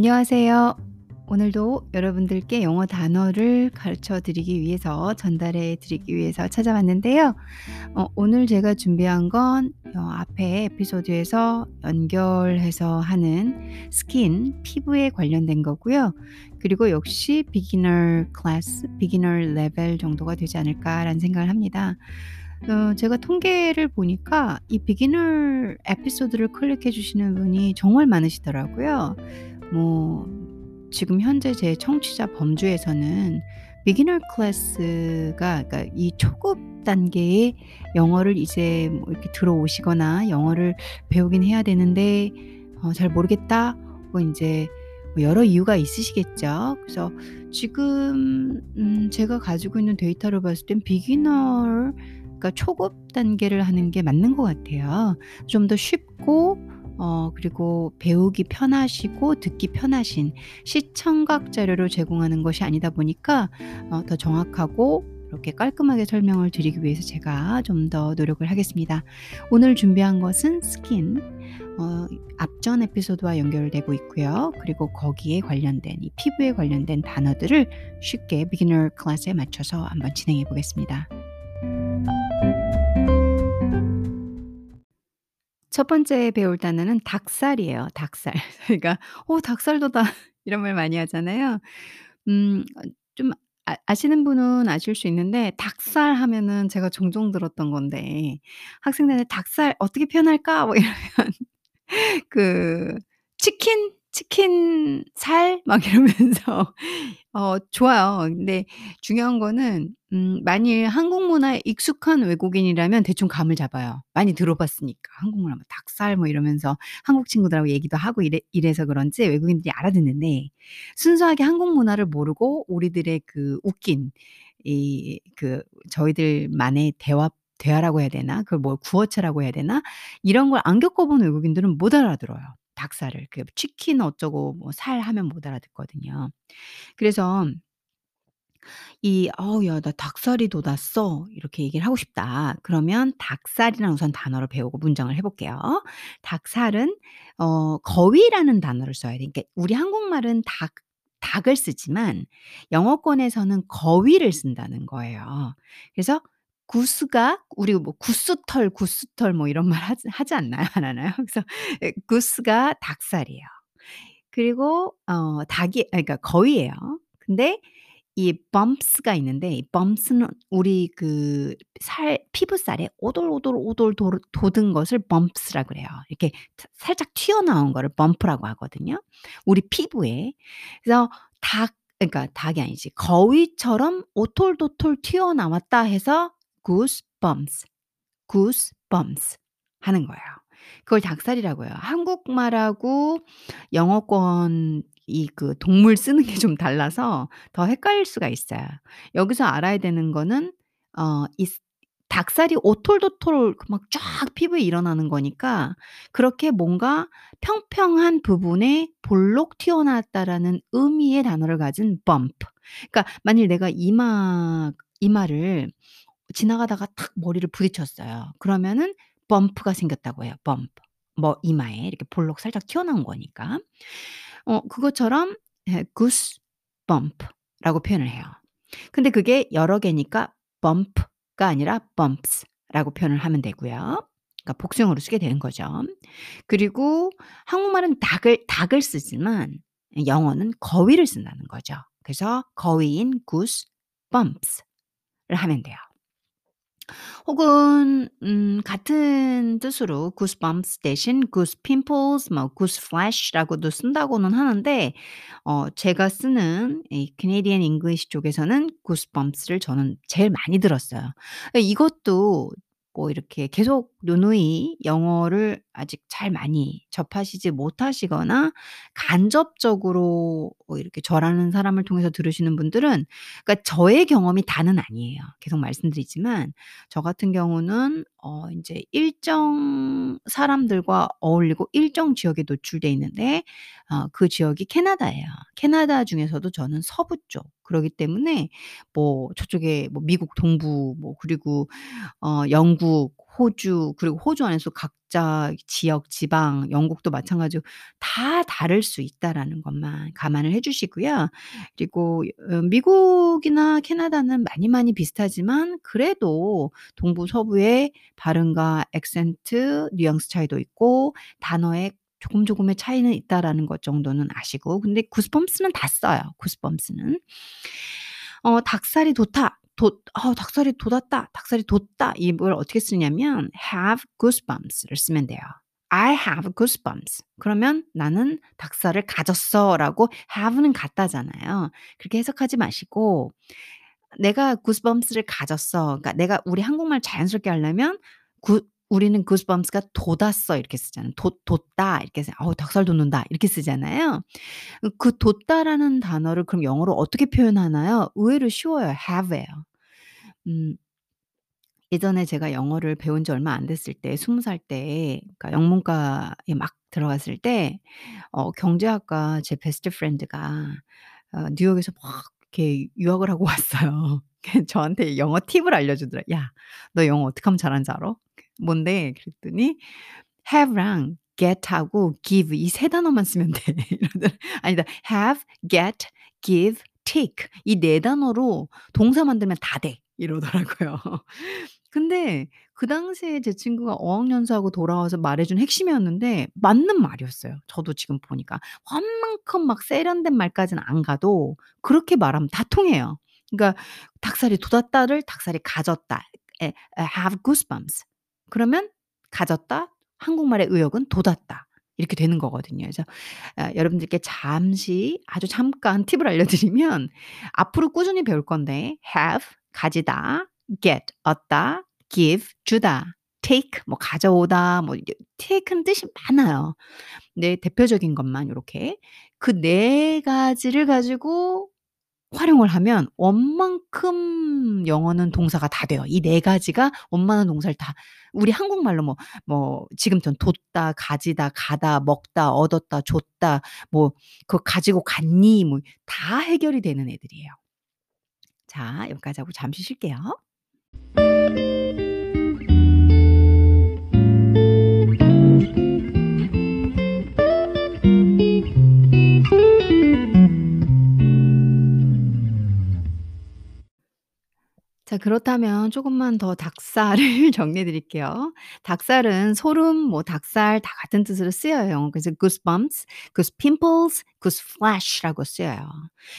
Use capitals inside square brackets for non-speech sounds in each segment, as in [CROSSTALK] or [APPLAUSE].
안녕하세요. 오늘도 여러분들께 영어 단어를 가르쳐 드리기 위해서 전달해 드리기 위해서 찾아왔는데요. 어, 오늘 제가 준비한 건 어, 앞에 에피소드에서 연결해서 하는 스킨, 피부에 관련된 거고요. 그리고 역시 beginner class, beginner level 정도가 되지 않을까라는 생각을 합니다. 어, 제가 통계를 보니까 이 beginner 에피소드를 클릭해 주시는 분이 정말 많으시더라고요. 뭐 지금 현재 제 청취자 범주에서는 비기너 클래스가 그러니까 이 초급 단계의 영어를 이제 뭐 이렇게 들어오시거나 영어를 배우긴 해야 되는데 어, 잘 모르겠다. 뭐 이제 뭐 여러 이유가 있으시겠죠. 그래서 지금 음, 제가 가지고 있는 데이터를 봤을 땐 비기너 그러니까 초급 단계를 하는 게 맞는 것 같아요. 좀 더 쉽고 어, 그리고 배우기 편하시고 듣기 편하신 시청각 자료를 제공하는 것이 아니다 보니까 어, 더 정확하고 이렇게 깔끔하게 설명을 드리기 위해서 제가 좀 더 노력을 하겠습니다. 오늘 준비한 것은 스킨, 어, 앞전 에피소드와 연결되고 있고요. 그리고 거기에 관련된 이 피부에 관련된 단어들을 쉽게 beginner class에 맞춰서 한번 진행해 보겠습니다. 첫 번째 배울 단어는 닭살이에요. 닭살. [LAUGHS] 그러니까 "어 닭살도다." [LAUGHS] 이런 말 많이 하잖아요. 음어좀아 아시는 분은 아실 수 있는데 닭살 하면은 제가 종종 들었던 건데 학생들한테 "닭살 어떻게 표현할까?" 뭐 [LAUGHS] 이러면 그 치킨, 치킨 살 막 이러면서 [LAUGHS] 어 좋아요. 근데 중요한 거는 음 만일 한국 문화에 익숙한 외국인이라면 대충 감을 잡아요. 많이 들어봤으니까. 한국말 하면 닭살 뭐 이러면서 한국 친구들하고 얘기도 하고 이래 이래서 그런지 외국인들이 알아듣는데 순수하게 한국 문화를 모르고 우리들의 그 웃긴 이 그 저희들만의 대화 대화라고 해야 되나? 그걸 뭐 구어체라고 해야 되나? 이런 걸 안 겪어 본 외국인들은 못 알아들어요. 닭살을. 그 치킨 어쩌고 뭐 살 하면 못 알아듣거든요. 그래서 이 "어우 야 나 닭살이 돋았어." 이렇게 얘기를 하고 싶다. 그러면 닭살이라는 우선 단어를 배우고 문장을 해 볼게요. 닭살은 어 거위라는 단어를 써야 돼. 그러니까 우리 한국말은 닭 닭을 쓰지만 영어권에서는 거위를 쓴다는 거예요. 그래서 구스가 우리 뭐 구스털, 구스털 뭐 이런 말 하지 하지 않나요? 안 하나요? [LAUGHS] 그래서 예 구스가 닭살이에요. 그리고 어 닭이 아 그러니까 거위예요. 근데 이 bumps가 있는데 이 bumps는 우리 그 살 피부살에 오돌오돌 오돌 도르 돋은 것을 bumps라 그래요. 이렇게 사 살짝 튀어나온 거를 bump라고 하거든요, 우리 피부에. 그래서 닭 그러니까 닭이 아니지 거위처럼 오돌도돌 튀어나왔다 해서 goosebumps, goosebumps 하는 거예요. 그걸 닭살이라고 해요. 한국말하고 영어권 이 그 동물 쓰는 게 좀 달라서 더 헷갈릴 수가 있어요. 여기서 알아야 되는 거는 어이스 닭살이 오돌도돌 그막쫙 피부에 일어나는 거니까 그렇게 뭔가 평평한 부분에 볼록 튀어나왔다라는 의미의 단어를 가진 bump. 그러니까 만일 내가 이마 이마를 지나가다가 탁 머리를 부딪혔어요. 그러면은 bump가 생겼다고 해요, bump. 뭐 이마에 이렇게 볼록 살짝 튀어나온 거니까. 어 그것처럼 예 goosebump라고 표현을 해요. 근데 그게 여러 개니까 bump가 아니라 bumps라고 표현을 하면 되고요. 그러니까 복수형으로 쓰게 되는 거죠. 그리고 한국말은 닭을 닭을 쓰지만 영어는 거위를 쓴다는 거죠. 그래서 거위인 goosebumps를 하면 돼요. 혹은 음 같은 뜻으로 goosebumps 대신 goosepimples 뭐 gooseflesh라고도 쓴다고는 하는데 어 제가 쓰는 이 Canadian English 쪽에서는 goosebumps를 저는 제일 많이 들었어요. 예 이것도 뭐 이렇게 계속 누누이 영어를 아직 잘 많이 접하시지 못하시거나 간접적으로 뭐 이렇게 저라는 사람을 통해서 들으시는 분들은 그러니까 저의 경험이 다는 아니에요. 계속 말씀드리지만 저 같은 경우는 어 인제 일정 사람들과 어울리고 일정 지역에 노출돼 있는데 어 그 지역이 캐나다예요. 캐나다 중에서도 저는 서부 쪽 그러기 때문에 뭐 저쪽에 뭐 미국 동부 뭐 그리고 어 영국, 호주 그리고 호주 안에서 각자 지역, 지방, 영국도 마찬가지고 다 다를 수 있다라는 것만 감안을 해 주시고요. 그리고 어 미국이나 캐나다는 많이 많이 비슷하지만 그래도 동부 서부의 발음과 액센트, 뉘앙스 차이도 있고 단어의 조금 조금의 차이는 있다라는 것 정도는 아시고 근데 구스범스는 다 써요, 구스범스는. 어 닭살이 돋아. 돋어 닭살이 돋았다. 닭살이 돋다. 이걸 어떻게 쓰냐면 have goosebumps를 쓰면 돼요. I have goosebumps. 그러면 "나는 닭살을 가졌어."라고 have는 갖다잖아요. 그렇게 해석하지 마시고 "내가 goosebumps를 가졌어." 그러니까 내가 우리 한국말 자연스럽게 하려면 구 우리는 goosebumps가 돋았어 이렇게 쓰잖아요. 돋 돋다 이렇게 해서 "어우 닭살 돋는다." 이렇게 쓰잖아요. 그그 돋다라는 단어를 그럼 영어로 어떻게 표현하나요? 의외로 쉬워요. have예요. 음. 예전에 제가 영어를 배운 지 얼마 안 됐을 때 20 살 때 그러니까 영문과에 막 들어갔을 때 어 경제학과 제 best friend가 어 뉴욕에서 막 이렇게 유학을 하고 [LAUGHS] 왔어요. 그 저한테 영어 팁을 알려주더라. "야 너 영어 어떻게 하면 잘하는지 알아?" "뭔데?" 그랬더니 have랑 get하고 give 이세 단어만 쓰면 돼. [LAUGHS] 이러더라. 아니다. have, get, give, take 이네 단어로 동사 만들면 다 돼. 이러더라고요. 근데 그 당시에 제 친구가 어학연수하고 돌아와서 말해 준 핵심이었는데 맞는 말이었어요. 저도 지금 보니까. 웬만큼 막 세련된 말까지는 안 가도 그렇게 말하면 다 통해요. 그러니까 닭살이 돋았다를 닭살이 가졌다. 에 have goosebumps. 그러면 가졌다. 한국말의 의역은 돋았다. 이렇게 되는 거거든요. 그래서 아 여러분들께 잠시 아주 잠깐 팁을 알려드리면 앞으로 꾸준히 배울 건데 have 가지다, get 얻다, give 주다, take 뭐 가져오다 뭐 take는 뜻이 많아요. 네 대표적인 것만 요렇게 그 네 가지를 가지고 활용을 하면 원만큼 영어는 동사가 다 돼요. 이 네 가지가 원만한 동사를 다 우리 한국말로 뭐뭐 지금처럼 돋다, 가지다, 가다, 먹다, 얻었다, 줬다 뭐 그거 가지고 갔니 뭐 다 해결이 되는 애들이에요. 자 여기까지 하고 잠시 쉴게요. 자 그렇다면 조금만 더 닭살을 [LAUGHS] 정리해 드릴게요. 닭살은 소름 뭐 닭살 다 같은 뜻으로 쓰여요. 그래서 goosebumps, goosepimples, gooseflash라고 쓰여요.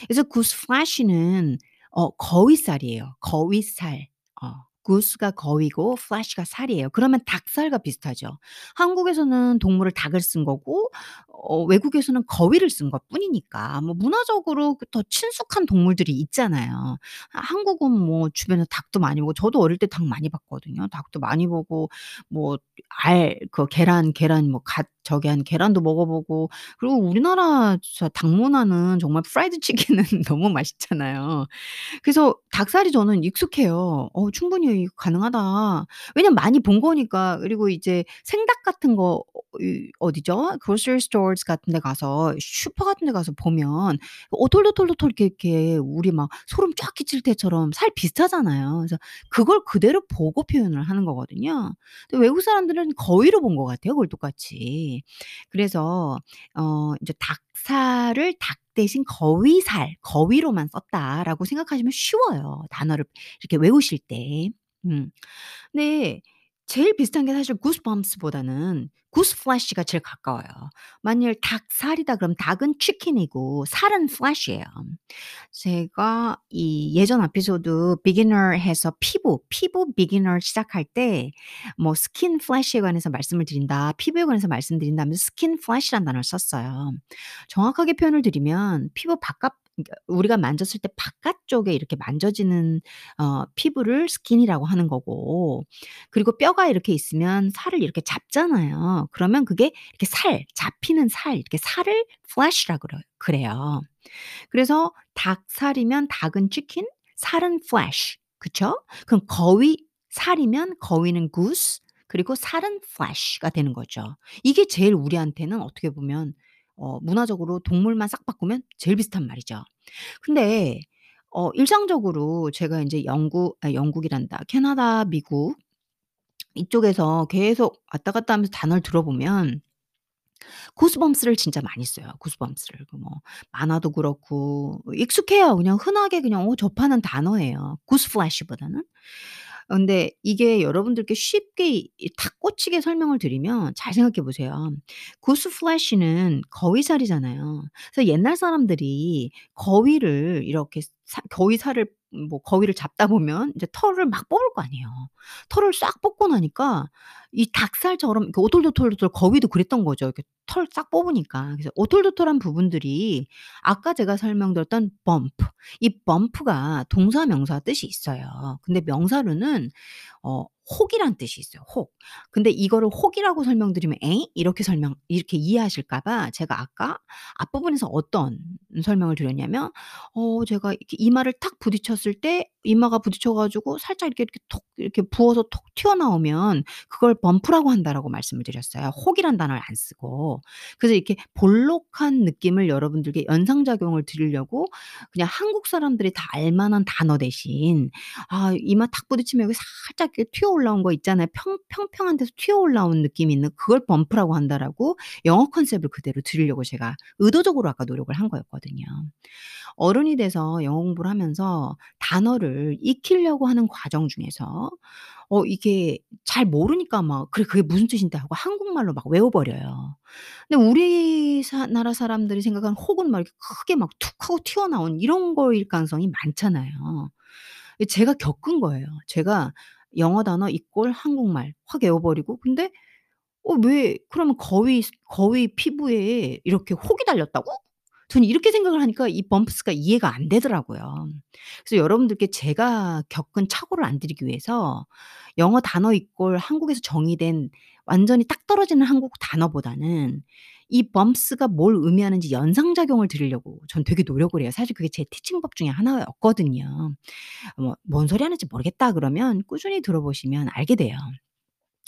그래서 gooseflash는 어 거위살이에요. 거위살. 어 goose가 거위고 flash가 살이에요. 그러면 닭살과 비슷하죠. 한국에서는 동물을 닭을 쓴 거고 어 외국에서는 거위를 쓴 것 뿐이니까 뭐 문화적으로 그더 친숙한 동물들이 있잖아요. 아 한국은 뭐 주변에 닭도 많이 보고 저도 어릴 때 닭 많이 봤거든요. 닭도 많이 보고 뭐 알 그 계란 계란 뭐갓 저기 한 계란도 먹어 보고 그리고 우리나라 저 닭 문화는 정말 프라이드 [LAUGHS] 치킨은 너무 맛있잖아요. 그래서 닭살이 저는 익숙해요. 어 충분히 가능하다. 왜냐면 많이 본 거니까. 그리고 이제 생닭 같은 거어이 어디죠? grocery stores 같은 데 가서 슈퍼 같은 데 가서 보면 이렇게 이렇게 우리 막 소름 쫙 끼칠 때처럼 살 비슷하잖아요. 그래서 그걸 그대로 보고 표현을 하는 거거든요. 근데 외국 사람들은 거위로 본 것 같아요, 그걸 똑같이. 그래서 어 이제 닭살을 닭 대신 거위살, 거위로만 썼다라고 생각하시면 쉬워요, 단어를 이렇게 외우실 때. 음. 네. 제일 비슷한 게 사실 구스범스보다는 구스플래시가 제일 가까워요. 만일 닭살이다 그럼 닭은 chicken이고 살은 flesh예요. 제가 이 예전 에피소드 beginner 해서 피부, 피부 beginner 시작할 때 뭐 skin flesh에 관해서 말씀을 드린다. 피부에 관해서 말씀드린다 하면서 skin flesh라는 단어를 썼어요. 정확하게 표현을 드리면 피부 바깥 그러니까 우리가 만졌을 때 바깥쪽에 이렇게 만져지는 어 피부를 skin이라고 하는 거고 그리고 뼈가 이렇게 있으면 살을 이렇게 잡잖아요. 그러면 그게 이렇게 살, 잡히는 살 이렇게 살을 flesh라 그래요 그래요. 그래서 닭살이면 닭은 치킨, 살은 flesh. 그쵸? 그럼 거위 살이면 거위는 goose 그리고 살은 flesh가 되는 거죠. 이게 제일 우리한테는 어떻게 보면 어 문화적으로 동물만 싹 바꾸면 제일 비슷한 말이죠. 근데 어 일상적으로 제가 인제 영국 아 영국이란다. 캐나다, 미국 이쪽에서 계속 왔다 갔다 하면서 단어를 들어보면 구스범스를 진짜 많이 써요. 구스범스를. 그 뭐 만화도 그렇고 익숙해요. 그냥 흔하게 그냥 어 접하는 단어예요. 구스플래시보다는. 근데 이게 여러분들께 쉽게 이 탁 꽂히게 설명을 드리면 잘 생각해 보세요. 구스플래시는 거위살이잖아요. 그래서 옛날 사람들이 거위를 이렇게 사 거위 살을 뭐 거위를 잡다 보면 이제 털을 막 뽑을 거 아니에요. 털을 싹 뽑고 나니까 이 닭살처럼 오돌도돌도돌 거위도 그랬던 거죠. 이렇게 털 싹 뽑으니까. 그래서 오돌도돌한 부분들이 아까 제가 설명드렸던 범프 이 범프가 동사 명사 뜻이 있어요. 근데 명사로는 어 혹이란 뜻이 있어요, 혹. 근데 이거를 혹이라고 설명드리면 "에잉?" 이렇게 설명 이렇게 이해하실까 봐 제가 아까 앞부분에서 어떤 설명을 드렸냐면 어 제가 이렇게 이마를 탁 부딪혔을 때 이마가 부딪혀 가지고 살짝 이렇게, 이렇게 톡 이렇게 부어서 톡 튀어나오면 그걸 범프라고 한다라고 말씀을 드렸어요. 혹이란 단어를 안 쓰고. 그래서 이렇게 볼록한 느낌을 여러분들께 연상작용을 드리려고 그냥 한국 사람들이 다 알 만한 단어 대신 아 이마 탁 부딪히면 여기 살짝 이렇게 튀어 올라온 거 있잖아요. 평 평평한 데서 튀어 올라온 느낌이 있는 그걸 범프라고 한다라고 영어 컨셉을 그대로 드리려고 제가 의도적으로 아까 노력을 한 거였거든요. 어른이 돼서 영어 공부를 하면서 단어를 익히려고 하는 과정 중에서 어 이게 잘 모르니까 막 "그래 그게 무슨 뜻인데." 하고 한국말로 막 외워 버려요. 근데 우리 사 나라 사람들이 생각하는 혹은 막 이렇게 크게 막 툭 하고 튀어나온 이런 거일 가능성이 많잖아요. 이 제가 겪은 거예요. 제가 영어 단어 이꼴 한국말 확 외워 버리고 근데 어 왜 그러면 거위 스 거위 피부에 이렇게 혹이 달렸다고? 저는 이렇게 생각을 하니까 이 범프스가 이해가 안 되더라고요. 그래서 여러분들께 제가 겪은 착오를 안 드리기 위해서 영어 단어 이꼴 한국에서 정의된 완전히 딱 떨어지는 한국 단어보다는 이 범프스가 뭘 의미하는지 연상작용을 드리려고 전 되게 노력을 해요. 사실 그게 제 티칭법 중에 하나였거든요. 뭐 "뭔 소리 하는지 모르겠다." 그러면 꾸준히 들어보시면 알게 돼요.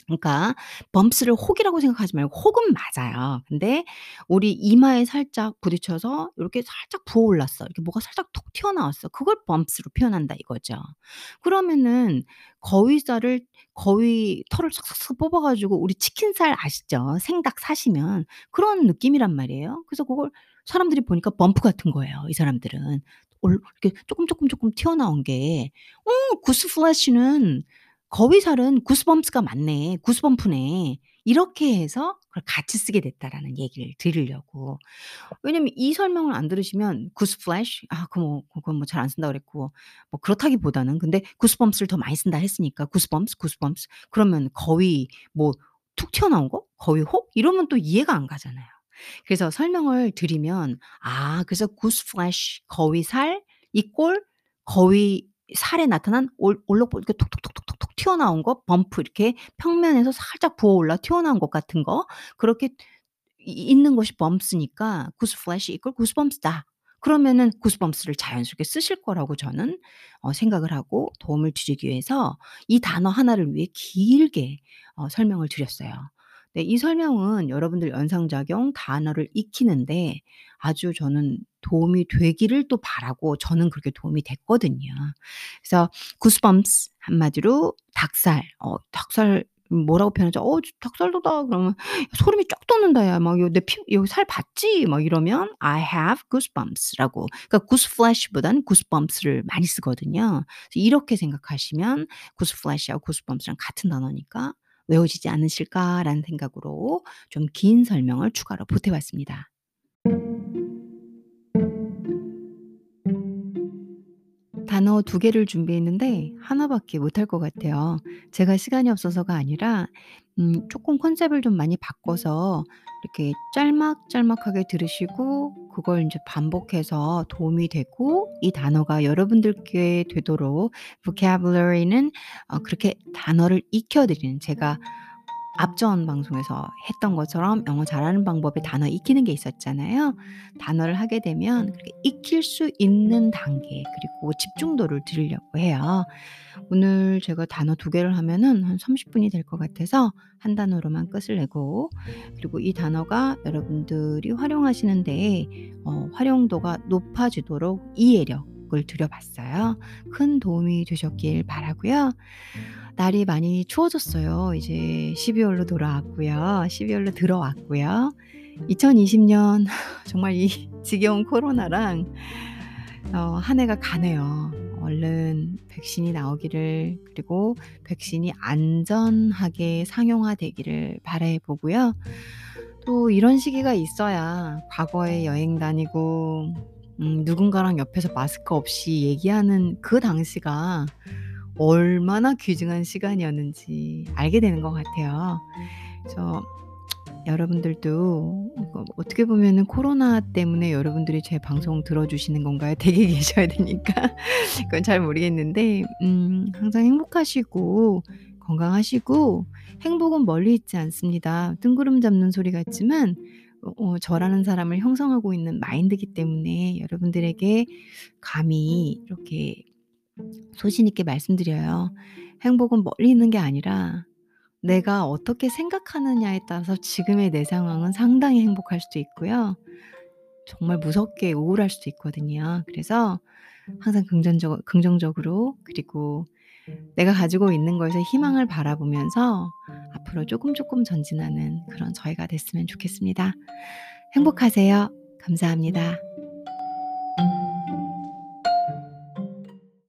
그러니까 범프스를 혹이라고 생각하지 말고 혹은 맞아요. 근데 우리 이마에 살짝 부딪혀서 요렇게 살짝 부어 올랐어. 이렇게 뭐가 살짝 톡 튀어나왔어. 그걸 범프스로 표현한다 이거죠. 그러면은 거위살을 거위 털을 싹싹싹 뽑아 가지고 우리 치킨살 아시죠? 생닭 사시면 그런 느낌이란 말이에요. 그래서 그걸 사람들이 보니까 범프 같은 거예요, 이 사람들은. 올 이렇게 쪼끔, 쪼끔, 쪼끔 튀어나온 게 "어 구스 플래시는 거위살은 구스범프스가 맞네. 구스범프네." 이렇게 해서 그걸 같이 쓰게 됐다라는 얘기를 드리려고. 왜냐면 이 설명을 안 들으시면 구스플래시 아 그 뭐 그건 뭐 잘 안 쓴다 그랬고 뭐 그렇다기보다는 근데 구스범프스를 더 많이 쓴다 했으니까 구스범프스, 구스범프스 그러면 거위 뭐툭 튀어나온 거? 거위 혹? 이러면 또 이해가 안 가잖아요. 그래서 설명을 드리면 아 그래서 구스플래시 거위살 이꼴 거위 살에 나타난 올 올록보 이렇게 톡톡톡톡톡톡 튀어나온 거 bump 이렇게 평면에서 살짝 부어 올라 튀어나온 것 같은 거 그렇게 이 있는 것이 bumps니까 goose flesh 이꼴 goosebumps다. 그러면은 goosebumps를 자연스럽게 쓰실 거라고 저는 어 생각을 하고 도움을 드리기 위해서 이 단어 하나를 위해 길게 어 설명을 드렸어요. 네 이 설명은 여러분들 연상작용 단어를 익히는데 아주 저는 도움이 되기를 또 바라고 저는 그렇게 도움이 됐거든요. 그래서 구스범프스 한마디로 닭살 어 닭살 뭐라고 표현하죠? "어 저 닭살 돋아." 그러면 "소름이 쫙 돋는다 야." 막 "요 내피 여기 살 봤지?" 막 이러면 "I have goosebumps라고 그러니까 구스플래시보다는 구스범프스를 많이 쓰거든요. 이렇게 생각하시면 구스플래시하고 구스범프스랑 같은 단어니까 ' 외워지지 않으실까.'라는 생각으로 좀 긴 설명을 추가로 보태 봤습니다. 단어 2 개를 준비했는데 1 밖에 못할 것 같아요. 제가 시간이 없어서가 아니라 음 쪼끔 컨셉을 좀 많이 바꿔서 이렇게 짤막짤막하게 들으시고 그걸 인제 반복해서 도움이 되고 이 단어가 여러분들께 되도록 vocabulary는 어 그렇게 단어를 익혀 드리는 제가 앞전 방송에서 했던 것처럼 영어 잘하는 방법에 단어 익히는 게 있었잖아요. 단어를 하게 되면 익힐 수 있는 단계 그리고 집중도를 드리려고 해요. 오늘 제가 단어 2 개를 하면은 한 30 분이 될 것 같아서 1 단어로만 끝을 내고 그리고 이 단어가 여러분들이 활용하시는 데에 어 활용도가 높아지도록 이해력 을 드려 봤어요. 큰 도움이 되셨길 바라고요. 날이 많이 추워졌어요. 이제 12 월로 돌아왔고요. 12 월로 들어왔고요. 2020년 [LAUGHS] 정말 이 지겨운 코로나랑 어 한 해가 가네요. 얼른 백신이 나오기를 그리고 백신이 안전하게 상용화되기를 바라 보고요. 또 이런 시기가 있어야 과거에 여행 다니고 음 누군가랑 옆에서 마스크 없이 얘기하는 그 당시가 얼마나 귀중한 시간이었는지 알게 되는 것 같아요. 그래서 여러분들도 이거 어떻게 보면은 코로나 때문에 여러분들이 제 방송 들어주시는 건가요? [LAUGHS] 댁에 계셔야 되니까. 그건 잘 모르겠는데 음 항상 행복하시고 건강하시고 행복은 멀리 있지 않습니다. 뜬구름 잡는 소리 같지만 어어 저라는 사람을 형성하고 있는 마인드이기 때문에 여러분들에게 감히 이렇게 소신 있게 말씀드려요. 행복은 멀리 있는 게 아니라 내가 어떻게 생각하느냐에 따라서 지금의 내 상황은 상당히 행복할 수도 있고요. 정말 무섭게 우울할 수도 있거든요. 그래서 항상 긍정적 긍정적으로 그리고 내가 가지고 있는 것에 희망을 바라보면서 앞으로 쪼끔 쪼끔 전진하는 그런 저희가 됐으면 좋겠습니다. 행복하세요. 감사합니다.